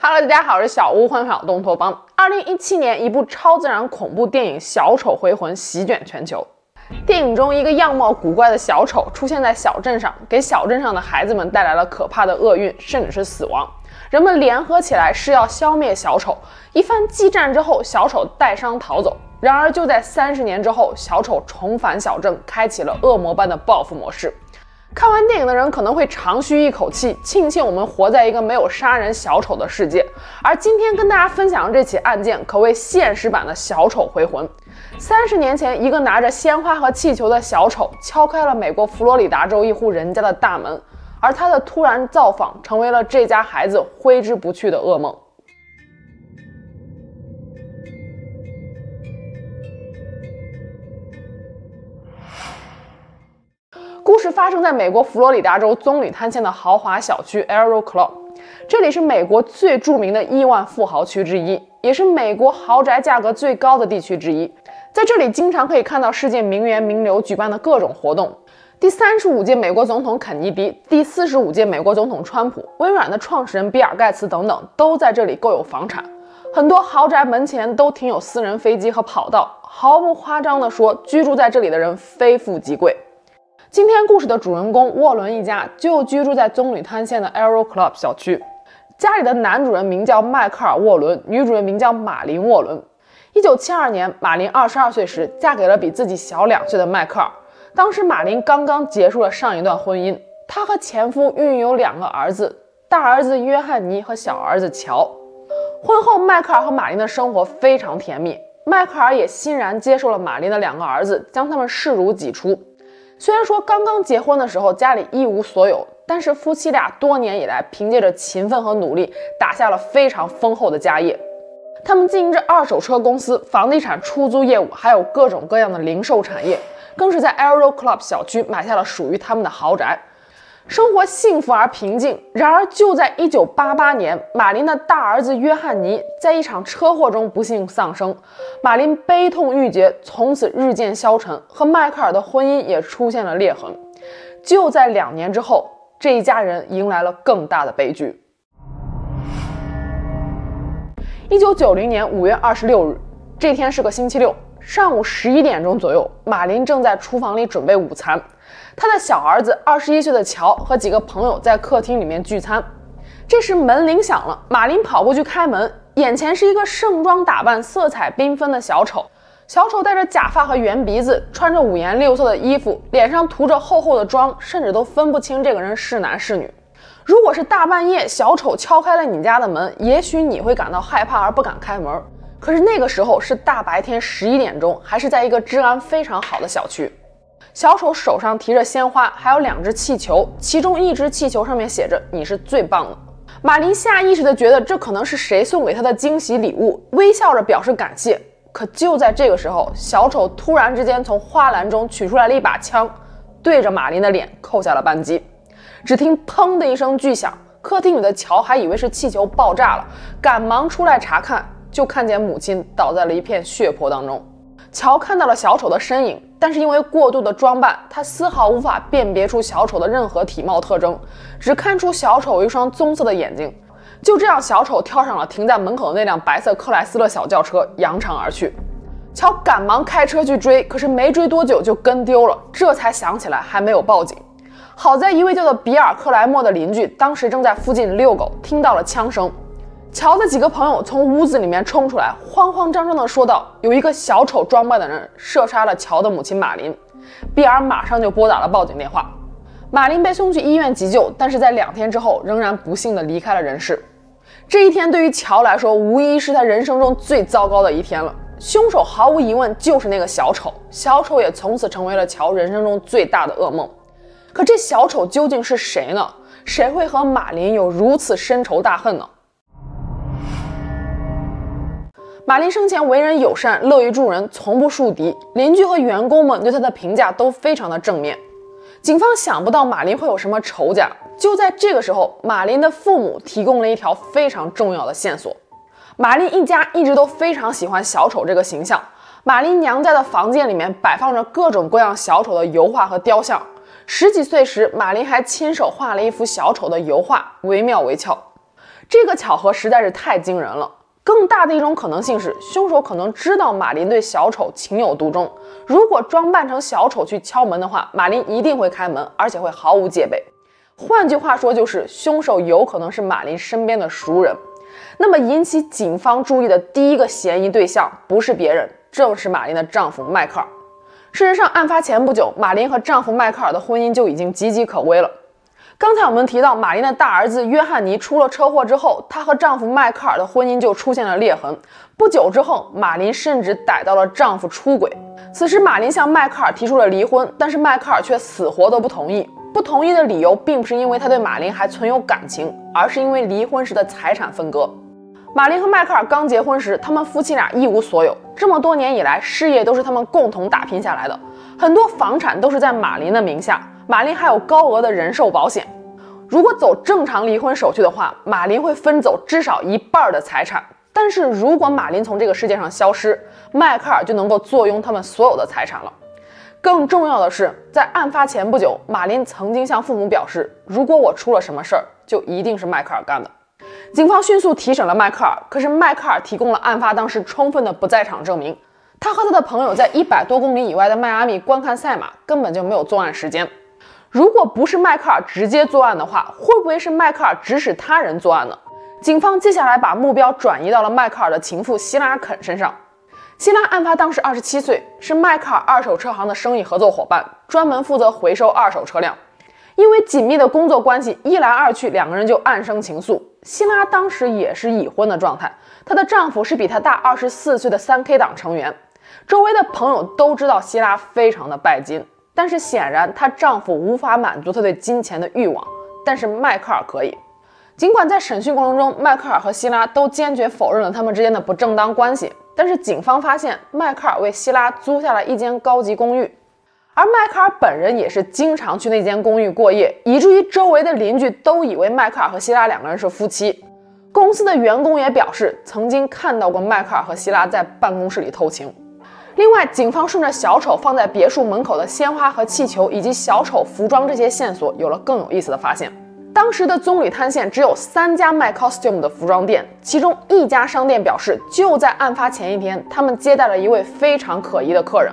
Hello，大家好，我是小屋，欢迎来到东托邦。二零一七年，一部超自然恐怖电影《小丑回魂》席卷全球。电影中，一个样貌古怪的小丑出现在小镇上，给小镇上的孩子们带来了可怕的厄运，甚至是死亡。人们联合起来是要消灭小丑。一番激战之后，小丑带伤逃走。然而，就在三十年之后，小丑重返小镇，开启了恶魔般的报复模式。看完电影的人可能会长吁一口气，庆幸我们活在一个没有杀人小丑的世界。而今天跟大家分享的这起案件，可谓现实版的小丑回魂。三十年前，一个拿着鲜花和气球的小丑敲开了美国佛罗里达州一户人家的大门，而他的突然造访，成为了这家孩子挥之不去的噩梦。故事发生在美国佛罗里达州棕榈滩县的豪华小区 Arrow Club，这里是美国最著名的亿万富豪区之一，也是美国豪宅价格最高的地区之一。在这里，经常可以看到世界名媛名流举办的各种活动。第三十五届美国总统肯尼迪、第四十五届美国总统川普、微软的创始人比尔盖茨等等，都在这里购有房产。很多豪宅门前都停有私人飞机和跑道。毫不夸张地说，居住在这里的人非富即贵。今天故事的主人公沃伦一家就居住在棕榈滩县的 Arrow Club 小区。家里的男主人名叫迈克尔·沃伦，女主人名叫玛琳·沃伦。一九七二年，玛琳二十二岁时嫁给了比自己小两岁的迈克尔。当时玛琳刚刚结束了上一段婚姻，她和前夫育有两个儿子，大儿子约翰尼和小儿子乔。婚后，迈克尔和玛琳的生活非常甜蜜，迈克尔也欣然接受了玛琳的两个儿子，将他们视如己出。虽然说刚刚结婚的时候家里一无所有，但是夫妻俩多年以来凭借着勤奋和努力，打下了非常丰厚的家业。他们经营着二手车公司、房地产出租业务，还有各种各样的零售产业，更是在 Arrow Club 小区买下了属于他们的豪宅。生活幸福而平静。然而，就在1988年，马林的大儿子约翰尼在一场车祸中不幸丧生，马林悲痛欲绝，从此日渐消沉，和迈克尔的婚姻也出现了裂痕。就在两年之后，这一家人迎来了更大的悲剧。1990年5月26日，这天是个星期六，上午十一点钟左右，马林正在厨房里准备午餐。他的小儿子二十一岁的乔和几个朋友在客厅里面聚餐，这时门铃响了，马琳跑过去开门，眼前是一个盛装打扮、色彩缤纷的小丑。小丑戴着假发和圆鼻子，穿着五颜六色的衣服，脸上涂着厚厚的妆，甚至都分不清这个人是男是女。如果是大半夜，小丑敲开了你家的门，也许你会感到害怕而不敢开门。可是那个时候是大白天十一点钟，还是在一个治安非常好的小区。小丑手上提着鲜花，还有两只气球，其中一只气球上面写着“你是最棒的”。马琳下意识地觉得这可能是谁送给她的惊喜礼物，微笑着表示感谢。可就在这个时候，小丑突然之间从花篮中取出来了一把枪，对着马琳的脸扣下了扳机。只听“砰”的一声巨响，客厅里的乔还以为是气球爆炸了，赶忙出来查看，就看见母亲倒在了一片血泊当中。乔看到了小丑的身影。但是因为过度的装扮，他丝毫无法辨别出小丑的任何体貌特征，只看出小丑有一双棕色的眼睛。就这样，小丑跳上了停在门口的那辆白色克莱斯勒小轿车，扬长而去。乔赶忙开车去追，可是没追多久就跟丢了，这才想起来还没有报警。好在一位叫做比尔·克莱默的邻居当时正在附近遛狗，听到了枪声。乔的几个朋友从屋子里面冲出来，慌慌张张地说道：“有一个小丑装扮的人射杀了乔的母亲马琳。”比尔马上就拨打了报警电话。马林被送去医院急救，但是在两天之后仍然不幸地离开了人世。这一天对于乔来说，无疑是他人生中最糟糕的一天了。凶手毫无疑问就是那个小丑，小丑也从此成为了乔人生中最大的噩梦。可这小丑究竟是谁呢？谁会和马林有如此深仇大恨呢？玛琳生前为人友善，乐于助人，从不树敌。邻居和员工们对她的评价都非常的正面。警方想不到玛琳会有什么仇家。就在这个时候，玛琳的父母提供了一条非常重要的线索。玛琳一家一直都非常喜欢小丑这个形象。玛琳娘家的房间里面摆放着各种各样小丑的油画和雕像。十几岁时，玛琳还亲手画了一幅小丑的油画，惟妙惟肖。这个巧合实在是太惊人了。更大的一种可能性是，凶手可能知道马林对小丑情有独钟，如果装扮成小丑去敲门的话，马林一定会开门，而且会毫无戒备。换句话说，就是凶手有可能是马林身边的熟人。那么引起警方注意的第一个嫌疑对象不是别人，正是马林的丈夫迈克尔。事实上，案发前不久，马林和丈夫迈克尔的婚姻就已经岌岌可危了。刚才我们提到，马林的大儿子约翰尼出了车祸之后，她和丈夫迈克尔的婚姻就出现了裂痕。不久之后，马林甚至逮到了丈夫出轨。此时，马林向迈克尔提出了离婚，但是迈克尔却死活都不同意。不同意的理由并不是因为他对马林还存有感情，而是因为离婚时的财产分割。马林和迈克尔刚结婚时，他们夫妻俩一无所有，这么多年以来，事业都是他们共同打拼下来的，很多房产都是在马林的名下。马林还有高额的人寿保险，如果走正常离婚手续的话，马林会分走至少一半的财产。但是如果马林从这个世界上消失，迈克尔就能够坐拥他们所有的财产了。更重要的是，在案发前不久，马林曾经向父母表示，如果我出了什么事儿，就一定是迈克尔干的。警方迅速提审了迈克尔，可是迈克尔提供了案发当时充分的不在场证明，他和他的朋友在一百多公里以外的迈阿密观看赛马，根本就没有作案时间。如果不是迈克尔直接作案的话，会不会是迈克尔指使他人作案呢？警方接下来把目标转移到了迈克尔的情妇希拉肯身上。希拉案发当时二十七岁，是迈克尔二手车行的生意合作伙伴，专门负责回收二手车辆。因为紧密的工作关系，一来二去，两个人就暗生情愫。希拉当时也是已婚的状态，她的丈夫是比她大二十四岁的三 K 党成员。周围的朋友都知道希拉非常的拜金。但是显然，她丈夫无法满足她对金钱的欲望，但是迈克尔可以。尽管在审讯过程中，迈克尔和希拉都坚决否认了他们之间的不正当关系，但是警方发现迈克尔为希拉租下了一间高级公寓，而迈克尔本人也是经常去那间公寓过夜，以至于周围的邻居都以为迈克尔和希拉两个人是夫妻。公司的员工也表示，曾经看到过迈克尔和希拉在办公室里偷情。另外，警方顺着小丑放在别墅门口的鲜花和气球，以及小丑服装这些线索，有了更有意思的发现。当时的棕榈滩县只有三家卖 costume 的服装店，其中一家商店表示，就在案发前一天，他们接待了一位非常可疑的客人。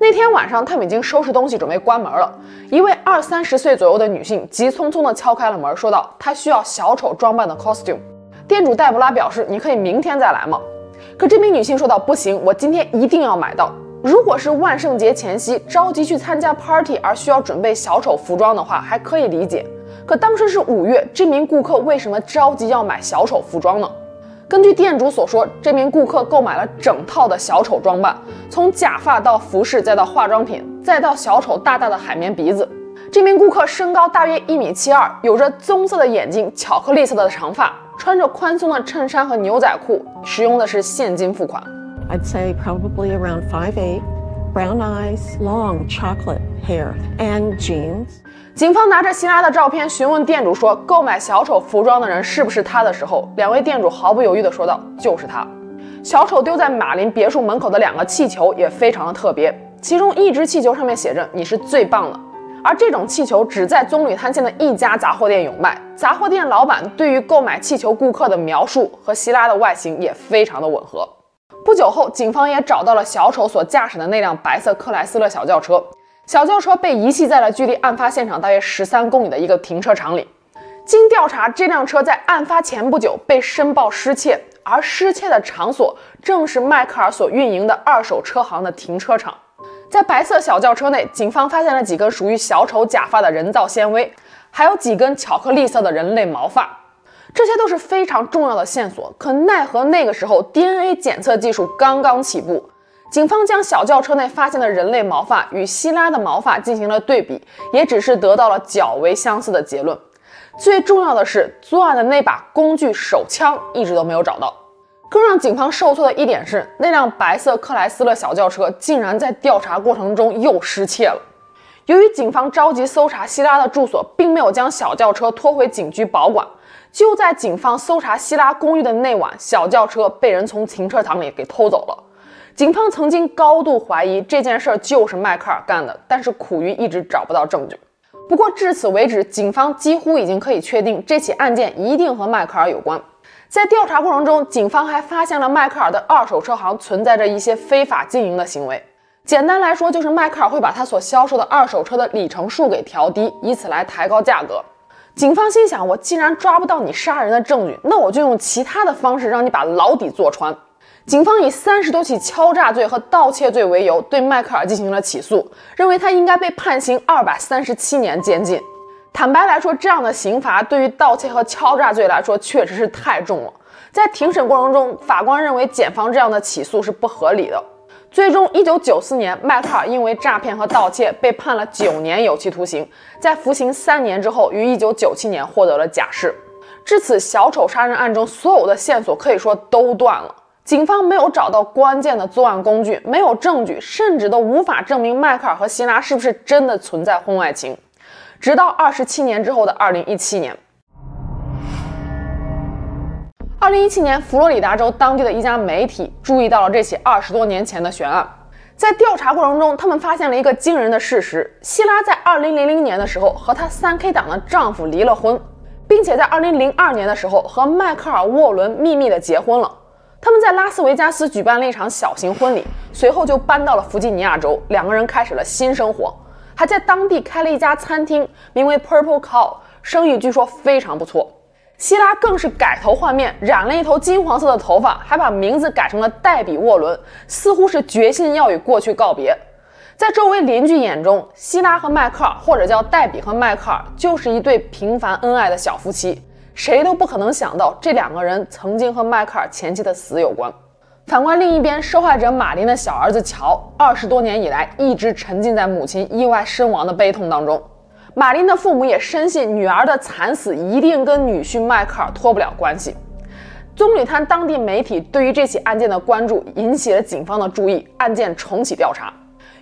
那天晚上，他们已经收拾东西准备关门了。一位二三十岁左右的女性急匆匆地敲开了门，说道：“她需要小丑装扮的 costume。”店主黛布拉表示：“你可以明天再来吗？”可这名女性说道：“不行，我今天一定要买到。如果是万圣节前夕着急去参加 party 而需要准备小丑服装的话，还可以理解。可当时是五月，这名顾客为什么着急要买小丑服装呢？根据店主所说，这名顾客购买了整套的小丑装扮，从假发到服饰，再到化妆品，再到小丑大大的海绵鼻子。这名顾客身高大约一米七二，有着棕色的眼睛，巧克力色的长发。”穿着宽松的衬衫和牛仔裤，使用的是现金付款。I'd say probably around five eight, brown eyes, long chocolate hair and jeans. 警方拿着希拉的照片询问店主说，购买小丑服装的人是不是他的时候，两位店主毫不犹豫地说道：“就是他。”小丑丢在马林别墅门口的两个气球也非常的特别，其中一只气球上面写着“你是最棒的”。而这种气球只在棕榈滩县的一家杂货店有卖。杂货店老板对于购买气球顾客的描述和希拉的外形也非常的吻合。不久后，警方也找到了小丑所驾驶的那辆白色克莱斯勒小轿车。小轿车被遗弃在了距离案发现场大约十三公里的一个停车场里。经调查，这辆车在案发前不久被申报失窃，而失窃的场所正是迈克尔所运营的二手车行的停车场。在白色小轿车内，警方发现了几根属于小丑假发的人造纤维，还有几根巧克力色的人类毛发，这些都是非常重要的线索。可奈何那个时候 DNA 检测技术刚刚起步，警方将小轿车内发现的人类毛发与希拉的毛发进行了对比，也只是得到了较为相似的结论。最重要的是，作案的那把工具手枪一直都没有找到。更让警方受挫的一点是，那辆白色克莱斯勒小轿车竟然在调查过程中又失窃了。由于警方着急搜查希拉的住所，并没有将小轿车拖回警局保管。就在警方搜查希拉公寓的那晚，小轿车被人从停车场里给偷走了。警方曾经高度怀疑这件事就是迈克尔干的，但是苦于一直找不到证据。不过至此为止，警方几乎已经可以确定这起案件一定和迈克尔有关。在调查过程中，警方还发现了迈克尔的二手车行存在着一些非法经营的行为。简单来说，就是迈克尔会把他所销售的二手车的里程数给调低，以此来抬高价格。警方心想，我既然抓不到你杀人的证据，那我就用其他的方式让你把牢底坐穿。警方以三十多起敲诈罪和盗窃罪为由，对迈克尔进行了起诉，认为他应该被判刑二百三十七年监禁。坦白来说，这样的刑罚对于盗窃和敲诈罪来说确实是太重了。在庭审过程中，法官认为检方这样的起诉是不合理的。最终，一九九四年，迈克尔因为诈骗和盗窃被判了九年有期徒刑。在服刑三年之后，于一九九七年获得了假释。至此，小丑杀人案中所有的线索可以说都断了。警方没有找到关键的作案工具，没有证据，甚至都无法证明迈克尔和希拉是不是真的存在婚外情。直到二十七年之后的二零一七年。二零一七年，佛罗里达州当地的一家媒体注意到了这起二十多年前的悬案。在调查过程中，他们发现了一个惊人的事实：希拉在二零零零年的时候和她三 K 党的丈夫离了婚，并且在二零零二年的时候和迈克尔·沃伦秘密的结婚了。他们在拉斯维加斯举办了一场小型婚礼，随后就搬到了弗吉尼亚州，两个人开始了新生活，还在当地开了一家餐厅，名为 Purple Cow，生意据说非常不错。希拉更是改头换面，染了一头金黄色的头发，还把名字改成了黛比·沃伦，似乎是决心要与过去告别。在周围邻居眼中，希拉和迈克尔，或者叫黛比和迈克尔，就是一对平凡恩爱的小夫妻。谁都不可能想到，这两个人曾经和迈克尔前妻的死有关。反观另一边，受害者马林的小儿子乔，二十多年以来一直沉浸在母亲意外身亡的悲痛当中。马琳的父母也深信女儿的惨死一定跟女婿迈克尔脱不了关系。棕榈滩当地媒体对于这起案件的关注引起了警方的注意，案件重启调查。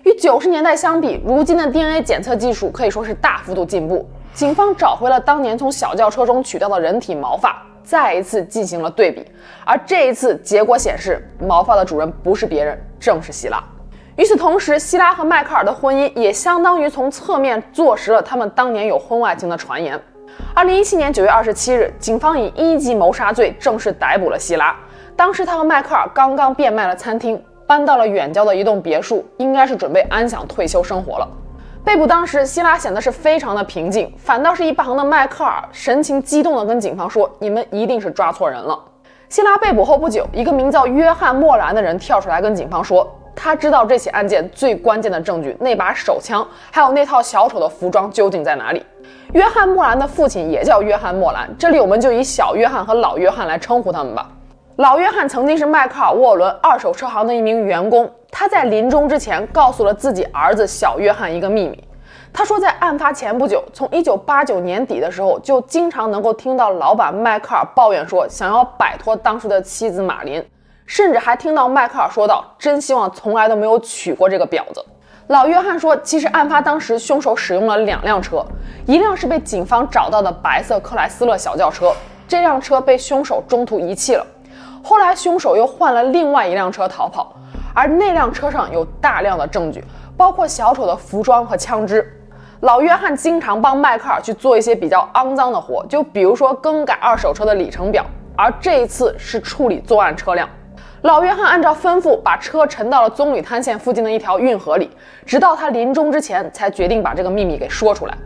与九十年代相比，如今的 DNA 检测技术可以说是大幅度进步。警方找回了当年从小轿车中取到的人体毛发，再一次进行了对比，而这一次结果显示，毛发的主人不是别人，正是希拉。与此同时，希拉和迈克尔的婚姻也相当于从侧面坐实了他们当年有婚外情的传言。二零一七年九月二十七日，警方以一级谋杀罪正式逮捕了希拉。当时他和迈克尔刚刚变卖了餐厅，搬到了远郊的一栋别墅，应该是准备安享退休生活了。被捕当时，希拉显得是非常的平静，反倒是一旁的迈克尔神情激动地跟警方说：“你们一定是抓错人了。”希拉被捕后不久，一个名叫约翰·莫兰的人跳出来跟警方说。他知道这起案件最关键的证据，那把手枪，还有那套小丑的服装究竟在哪里？约翰·莫兰的父亲也叫约翰·莫兰，这里我们就以小约翰和老约翰来称呼他们吧。老约翰曾经是迈克尔·沃伦二手车行的一名员工，他在临终之前告诉了自己儿子小约翰一个秘密。他说，在案发前不久，从1989年底的时候，就经常能够听到老板迈克尔抱怨说，想要摆脱当时的妻子马琳。甚至还听到迈克尔说道：“真希望从来都没有娶过这个婊子。”老约翰说：“其实案发当时，凶手使用了两辆车，一辆是被警方找到的白色克莱斯勒小轿车，这辆车被凶手中途遗弃了。后来凶手又换了另外一辆车逃跑，而那辆车上有大量的证据，包括小丑的服装和枪支。老约翰经常帮迈克尔去做一些比较肮脏的活，就比如说更改二手车的里程表，而这一次是处理作案车辆。”老约翰按照吩咐把车沉到了棕榈滩县附近的一条运河里，直到他临终之前才决定把这个秘密给说出来。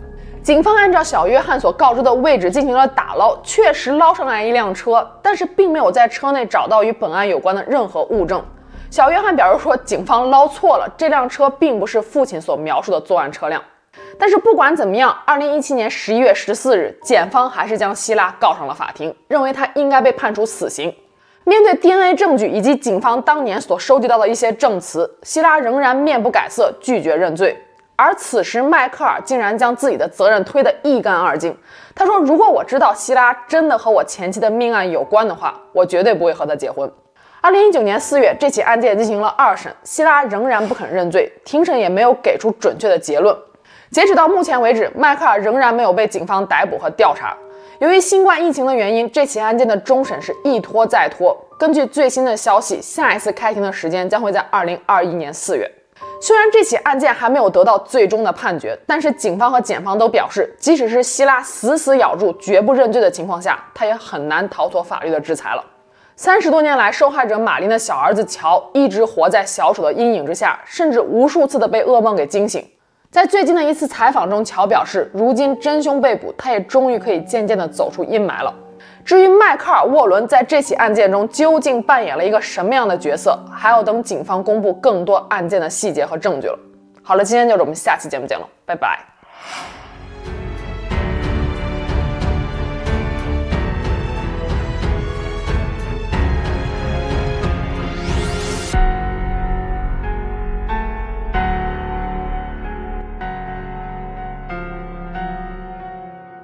警方按照小约翰所告知的位置进行了打捞，确实捞上来一辆车，但是并没有在车内找到与本案有关的任何物证。小约翰表示说，警方捞错了，这辆车并不是父亲所描述的作案车辆。但是不管怎么样，二零一七年十一月十四日，检方还是将希拉告上了法庭，认为他应该被判处死刑。面对 DNA 证据以及警方当年所收集到的一些证词，希拉仍然面不改色，拒绝认罪。而此时，迈克尔竟然将自己的责任推得一干二净。他说：“如果我知道希拉真的和我前妻的命案有关的话，我绝对不会和她结婚。”二零一九年四月，这起案件进行了二审，希拉仍然不肯认罪，庭审也没有给出准确的结论。截止到目前为止，迈克尔仍然没有被警方逮捕和调查。由于新冠疫情的原因，这起案件的终审是一拖再拖。根据最新的消息，下一次开庭的时间将会在二零二一年四月。虽然这起案件还没有得到最终的判决，但是警方和检方都表示，即使是希拉死死咬住绝不认罪的情况下，他也很难逃脱法律的制裁了。三十多年来，受害者马琳的小儿子乔一直活在小丑的阴影之下，甚至无数次的被噩梦给惊醒。在最近的一次采访中，乔表示，如今真凶被捕，他也终于可以渐渐的走出阴霾了。至于迈克尔·沃伦在这起案件中究竟扮演了一个什么样的角色，还要等警方公布更多案件的细节和证据了。好了，今天就是我们下期节目见了，拜拜。